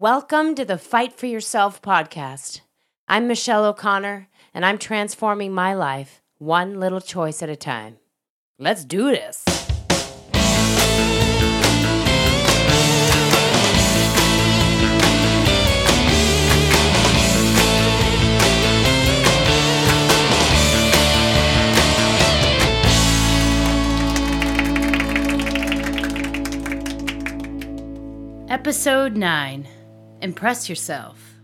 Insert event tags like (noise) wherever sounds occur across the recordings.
Welcome to the Fight for Yourself podcast. I'm Michelle O'Connor, and I'm transforming my life one little choice at a time. Let's do this. Episode 9 Impress Yourself.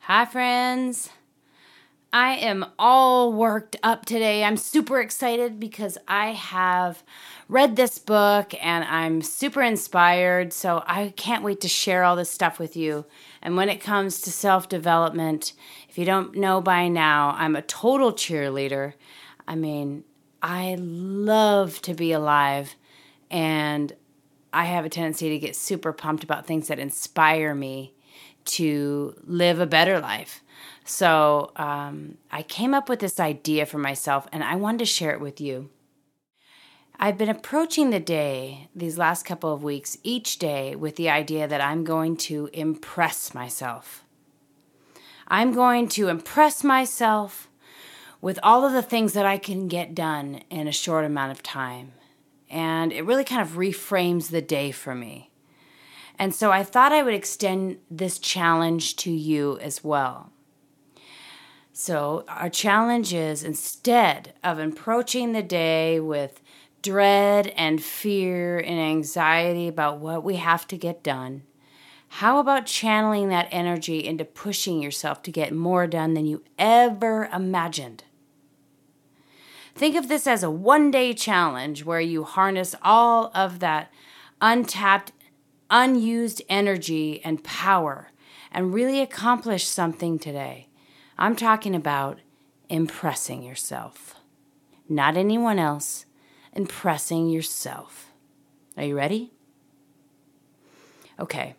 Hi, friends. I am all worked up today. I'm super excited because I have read this book and I'm super inspired. So I can't wait to share all this stuff with you. And when it comes to self development, if you don't know by now, I'm a total cheerleader. I mean, I love to be alive and I have a tendency to get super pumped about things that inspire me to live a better life. So um, I came up with this idea for myself and I wanted to share it with you. I've been approaching the day these last couple of weeks, each day, with the idea that I'm going to impress myself. I'm going to impress myself with all of the things that I can get done in a short amount of time and it really kind of reframes the day for me. And so I thought I would extend this challenge to you as well. So, our challenge is instead of approaching the day with dread and fear and anxiety about what we have to get done, how about channeling that energy into pushing yourself to get more done than you ever imagined? Think of this as a one day challenge where you harness all of that untapped, unused energy and power and really accomplish something today. I'm talking about impressing yourself, not anyone else, impressing yourself. Are you ready? Okay.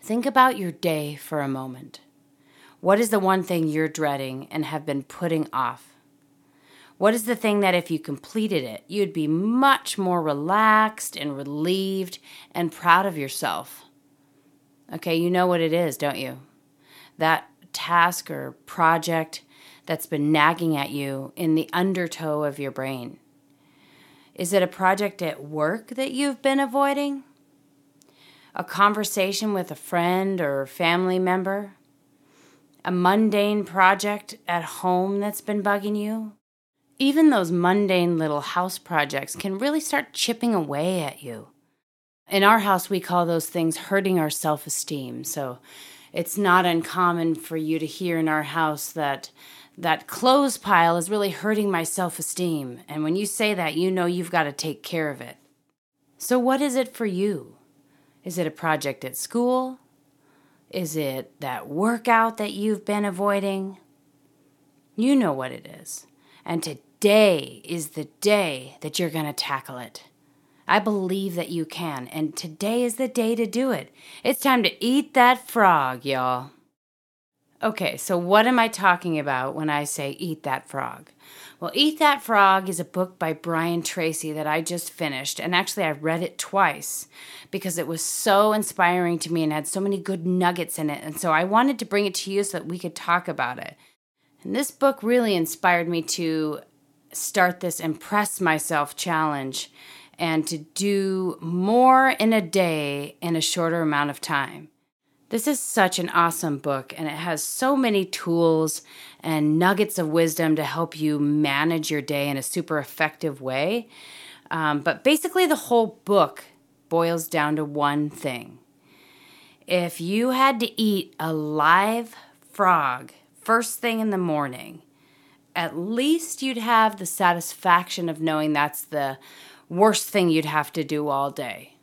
Think about your day for a moment. What is the one thing you're dreading and have been putting off? What is the thing that if you completed it, you'd be much more relaxed and relieved and proud of yourself? Okay, you know what it is, don't you? That task or project that's been nagging at you in the undertow of your brain. Is it a project at work that you've been avoiding? A conversation with a friend or family member? A mundane project at home that's been bugging you? Even those mundane little house projects can really start chipping away at you. In our house, we call those things hurting our self esteem. So it's not uncommon for you to hear in our house that that clothes pile is really hurting my self esteem. And when you say that, you know you've got to take care of it. So, what is it for you? Is it a project at school? Is it that workout that you've been avoiding? You know what it is. And to today is the day that you're going to tackle it. I believe that you can, and today is the day to do it. It's time to eat that frog, y'all. Okay, so what am I talking about when I say eat that frog? Well, Eat That Frog is a book by Brian Tracy that I just finished, and actually, I read it twice because it was so inspiring to me and had so many good nuggets in it. And so I wanted to bring it to you so that we could talk about it. And this book really inspired me to start this impress myself challenge and to do more in a day in a shorter amount of time. This is such an awesome book, and it has so many tools and nuggets of wisdom to help you manage your day in a super effective way. Um, but basically, the whole book boils down to one thing. If you had to eat a live frog first thing in the morning, at least you'd have the satisfaction of knowing that's the worst thing you'd have to do all day.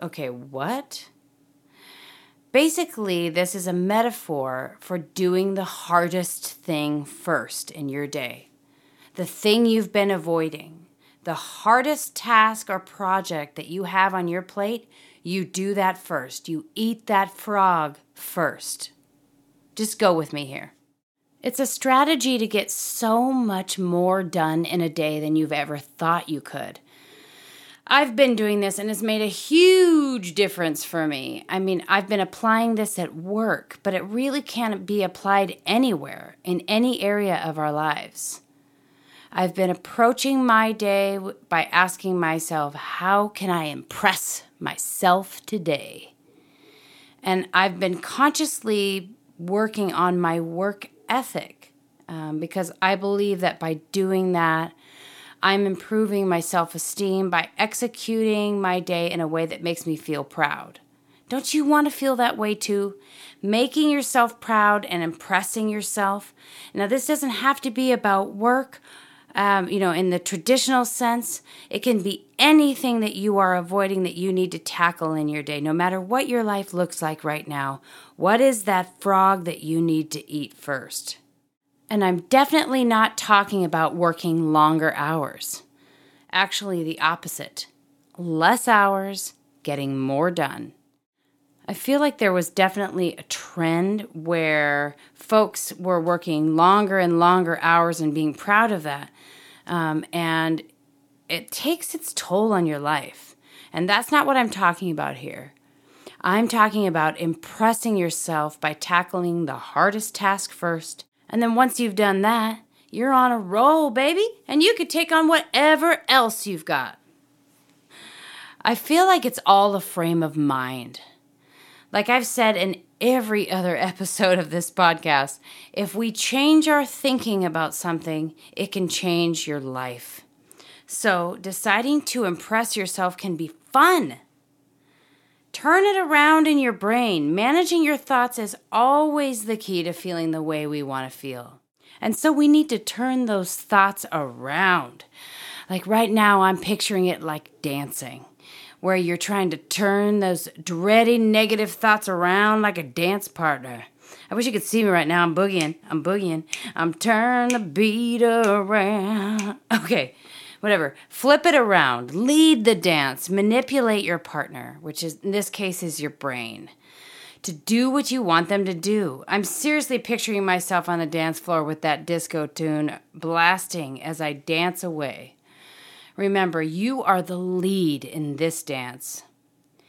Okay, what? Basically, this is a metaphor for doing the hardest thing first in your day. The thing you've been avoiding, the hardest task or project that you have on your plate, you do that first. You eat that frog first. Just go with me here. It's a strategy to get so much more done in a day than you've ever thought you could. I've been doing this and it's made a huge difference for me. I mean, I've been applying this at work, but it really can't be applied anywhere in any area of our lives. I've been approaching my day by asking myself, how can I impress myself today? And I've been consciously working on my work ethic um, because I believe that by doing that, I'm improving my self esteem by executing my day in a way that makes me feel proud. Don't you want to feel that way too? Making yourself proud and impressing yourself. Now, this doesn't have to be about work, um, you know, in the traditional sense. It can be anything that you are avoiding that you need to tackle in your day, no matter what your life looks like right now. What is that frog that you need to eat first? And I'm definitely not talking about working longer hours. Actually, the opposite less hours, getting more done. I feel like there was definitely a trend where folks were working longer and longer hours and being proud of that. Um, and it takes its toll on your life. And that's not what I'm talking about here. I'm talking about impressing yourself by tackling the hardest task first and then once you've done that, you're on a roll, baby, and you could take on whatever else you've got. I feel like it's all a frame of mind. Like I've said in every other (laughs) episode of this podcast, if we change our thinking about something, it can change your life. So, deciding to impress yourself can be fun. Turn it around in your brain. Managing your thoughts is always the key to feeling the way we want to feel. And so we need to turn those thoughts around. Like right now, I'm picturing it like dancing, where you're trying to turn those dready negative thoughts around like a dance partner. I wish you could see me right now. I'm boogieing. I'm boogieing. I'm turning the beat around. (laughs) Okay, whatever. Flip it around, lead the dance, manipulate your partner, which is in this case is your brain, to do what you want them to do. I'm seriously picturing myself on the dance floor with that disco tune blasting as I dance away. Remember, you are the lead in this dance.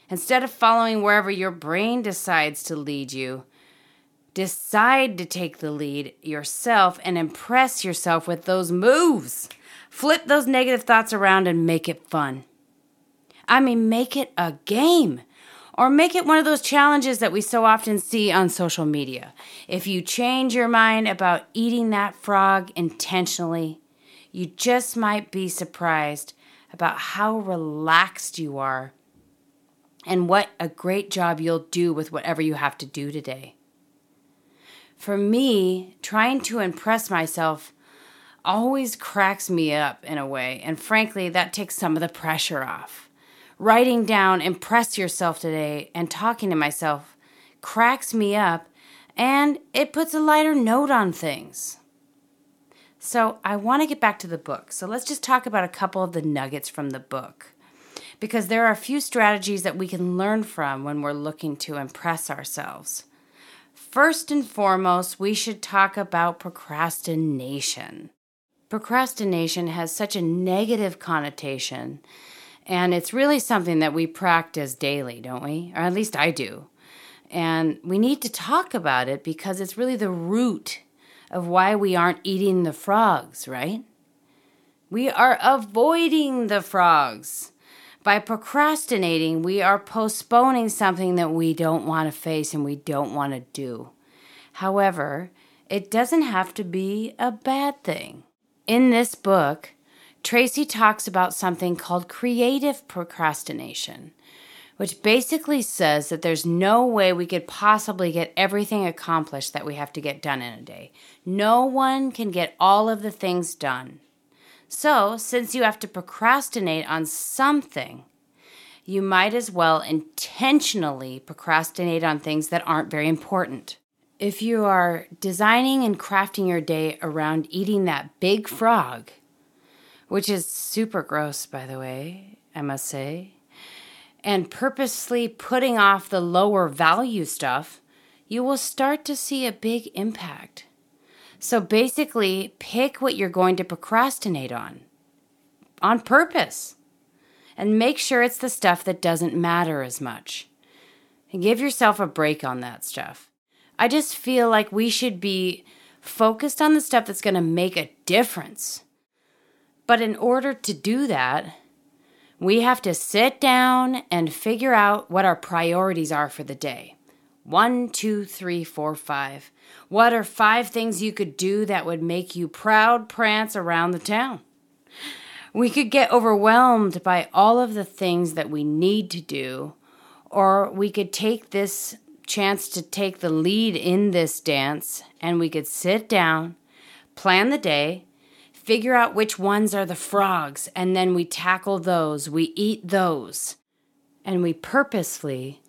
Instead of following wherever your brain decides to lead you, decide to take the lead yourself and impress yourself with those moves. Flip those negative thoughts around and make it fun. I mean, make it a game. Or make it one of those challenges that we so often see on social media. If you change your mind about eating that frog intentionally, you just might be surprised about how relaxed you are and what a great job you'll do with whatever you have to do today. For me, trying to impress myself always cracks me up in a way, and frankly, that takes some of the pressure off. Writing down, impress yourself today, and talking to myself cracks me up, and it puts a lighter note on things. So, I want to get back to the book. So, let's just talk about a couple of the nuggets from the book. Because there are a few strategies that we can learn from when we're looking to impress ourselves. First and foremost, we should talk about procrastination procrastination has such a negative connotation, and it's really something that we practice daily, don't we? Or at least I do. And we need to talk about it because it's really the root of why we aren't eating the frogs, right? We are avoiding the frogs. By procrastinating, we are postponing something that we don't want to face and we don't want to do. However, it doesn't have to be a bad thing. In this book, Tracy talks about something called creative procrastination, which basically says that there's no way we could possibly get everything accomplished that we have to get done in a day. No one can get all of the things done. So, since you have to procrastinate on something, you might as well intentionally procrastinate on things that aren't very important if you are designing and crafting your day around eating that big frog, which is super gross, by the way, I must say, and purposely putting off the lower value stuff, you will start to see a big impact. So basically, pick what you're going to procrastinate on on purpose. and make sure it's the stuff that doesn't matter as much. And give yourself a break on that stuff. I just feel like we should be focused on the stuff that's going to make a difference. But in order to do that, we have to sit down and figure out what our priorities are for the day. One, two, three, four, five. What are five things you could do that would make you proud prance around the town? We could get overwhelmed by all of the things that we need to do, or we could take this chance to take the lead in this dance and we could sit down, plan the day, figure out which ones are the frogs, and then we tackle those, we eat those, and we purposefully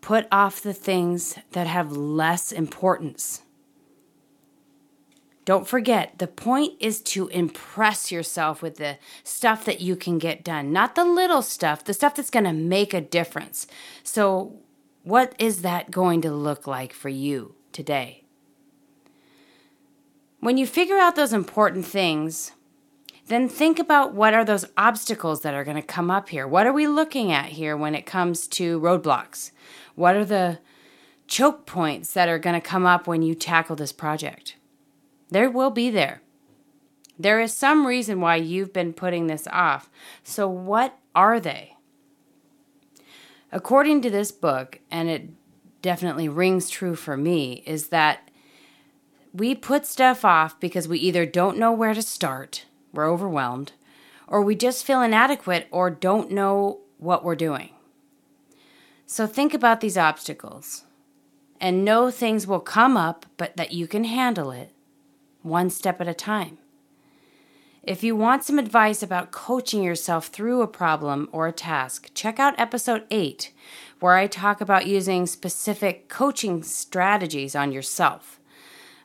put off the things that have less importance. Don't forget, the point is to impress yourself with the stuff that you can get done, not the little stuff, the stuff that's going to make a difference. So, what is that going to look like for you today? When you figure out those important things, then think about what are those obstacles that are going to come up here. What are we looking at here when it comes to roadblocks? What are the choke points that are going to come up when you tackle this project? There will be there. There is some reason why you've been putting this off. So, what are they? According to this book, and it definitely rings true for me, is that we put stuff off because we either don't know where to start, we're overwhelmed, or we just feel inadequate or don't know what we're doing. So think about these obstacles and know things will come up, but that you can handle it one step at a time. If you want some advice about coaching yourself through a problem or a task, check out episode 8, where I talk about using specific coaching strategies on yourself.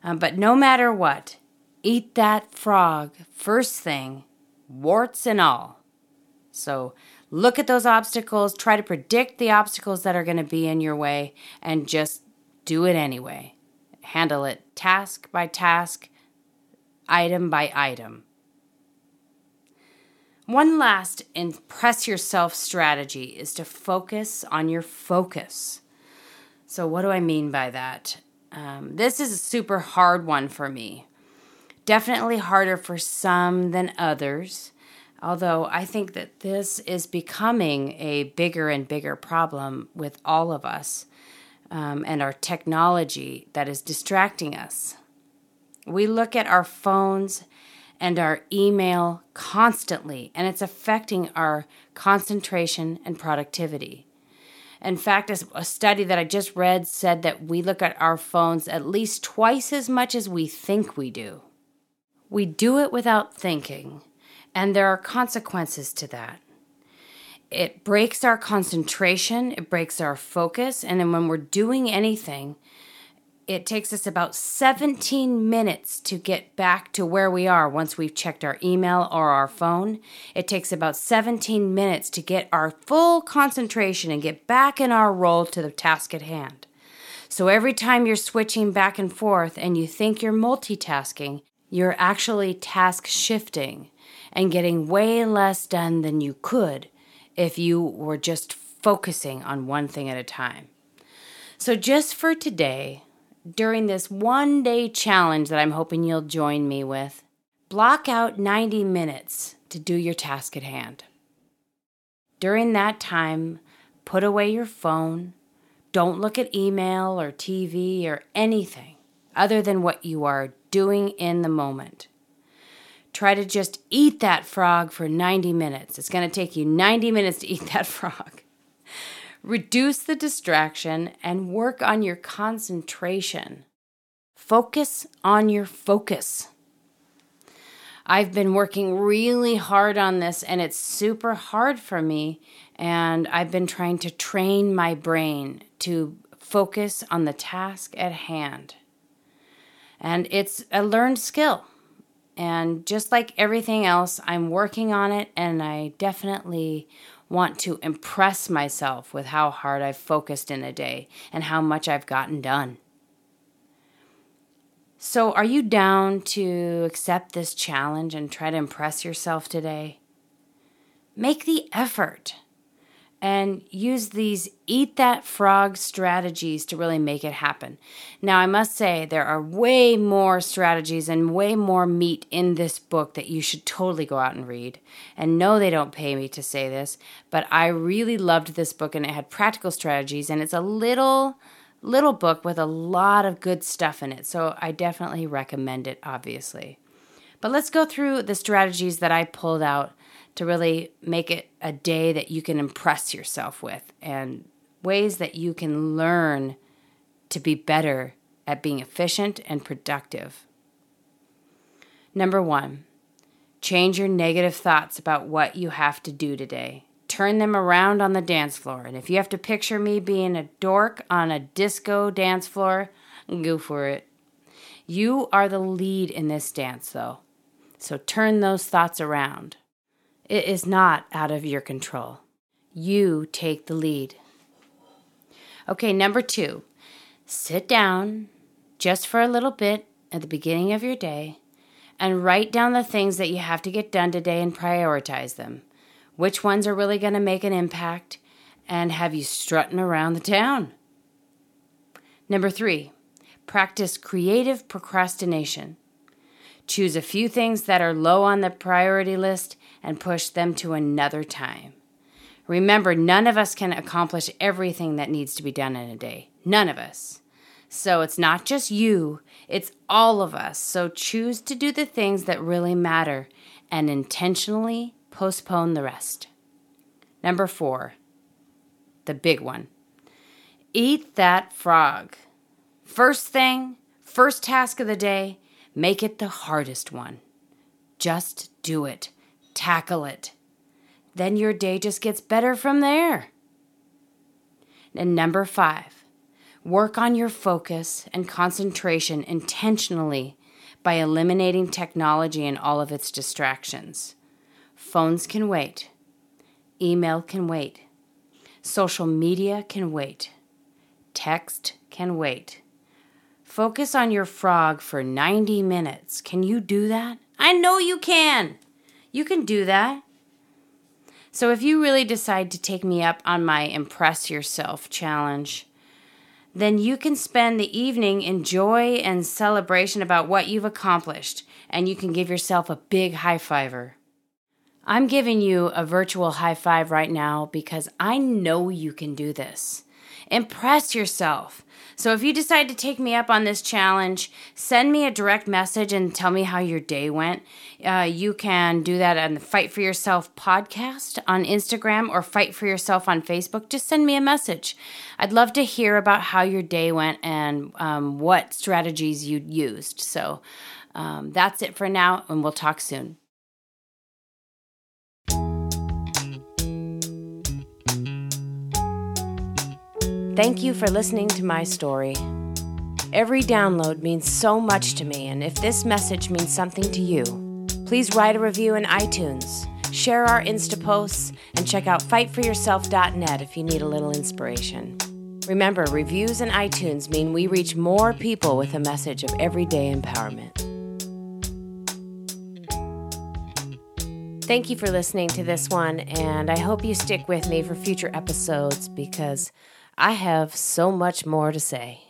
Um, but no matter what, eat that frog first thing, warts and all. So look at those obstacles, try to predict the obstacles that are going to be in your way, and just do it anyway. Handle it task by task, item by item. One last impress yourself strategy is to focus on your focus. So, what do I mean by that? Um, this is a super hard one for me. Definitely harder for some than others, although I think that this is becoming a bigger and bigger problem with all of us um, and our technology that is distracting us. We look at our phones and our email constantly, and it's affecting our concentration and productivity. In fact, a study that I just read said that we look at our phones at least twice as much as we think we do. We do it without thinking, and there are consequences to that. It breaks our concentration, it breaks our focus, and then when we're doing anything, it takes us about 17 minutes to get back to where we are once we've checked our email or our phone. It takes about 17 minutes to get our full concentration and get back in our role to the task at hand. So every time you're switching back and forth and you think you're multitasking, you're actually task shifting and getting way less done than you could if you were just focusing on one thing at a time. So, just for today, during this one day challenge that I'm hoping you'll join me with, block out 90 minutes to do your task at hand. During that time, put away your phone. Don't look at email or TV or anything other than what you are doing in the moment. Try to just eat that frog for 90 minutes. It's going to take you 90 minutes to eat that (laughs) frog. Reduce the distraction and work on your concentration. Focus on your focus. I've been working really hard on this and it's super hard for me. And I've been trying to train my brain to focus on the task at hand. And it's a learned skill. And just like everything else, I'm working on it and I definitely want to impress myself with how hard I've focused in a day and how much I've gotten done. So, are you down to accept this challenge and try to impress yourself today? make the effort and use these eat that frog strategies to really make it happen. Now, I must say, there are way more strategies and way more meat in this book that you should totally go out and read. And no, they don't pay me to say this, but I really loved this book and it had practical strategies and it's a little little book with a lot of good stuff in it. So I definitely recommend it obviously. But let's go through the strategies that I pulled out to really make it a day that you can impress yourself with and ways that you can learn to be better at being efficient and productive. Number one, change your negative thoughts about what you have to do today. Turn them around on the dance floor. And if you have to picture me being a dork on a disco dance floor, go for it. You are the lead in this dance, though. So turn those thoughts around. It is not out of your control. You take the lead. Okay, number two, sit down just for a little bit at the beginning of your day and write down the things that you have to get done today and prioritize them. Which ones are really going to make an impact and have you strutting around the town? Number three, practice creative procrastination. Choose a few things that are low on the priority list and push them to another time. Remember, none of us can accomplish everything that needs to be done in a day. None of us. So it's not just you, it's all of us. So choose to do the things that really matter and intentionally postpone the rest. Number four, the big one eat that frog. First thing, first task of the day, make it the hardest one. Just do it tackle it. Then your day just gets better from there. And number five, work on your focus and concentration intentionally by eliminating technology and all of its distractions. Phones can wait, email can wait, social media can wait, text can wait. Focus on your frog for 90 minutes. Can you do that? I know you can. You can do that. So if you really decide to take me up on my Impress Yourself challenge, then you can spend the evening in joy and celebration about what you've accomplished, and you can give yourself a big high fiver. I'm giving you a virtual high five right now because I know you can do this. Impress yourself. So if you decide to take me up on this challenge, send me a direct message and tell me how your day went. Uh, you can do that on the Fight for Yourself podcast on Instagram or Fight for Yourself on Facebook. Just send me a message. I'd love to hear about how your day went and um, what strategies you used. So um, that's it for now, and we'll talk soon. Thank you for listening to my story. Every download means so much to me, and if this message means something to you, please write a review in iTunes, share our Insta posts, and check out fightforyourself.net if you need a little inspiration. Remember, reviews in iTunes mean we reach more people with a message of everyday empowerment. Thank you for listening to this one, and I hope you stick with me for future episodes because I have so much more to say.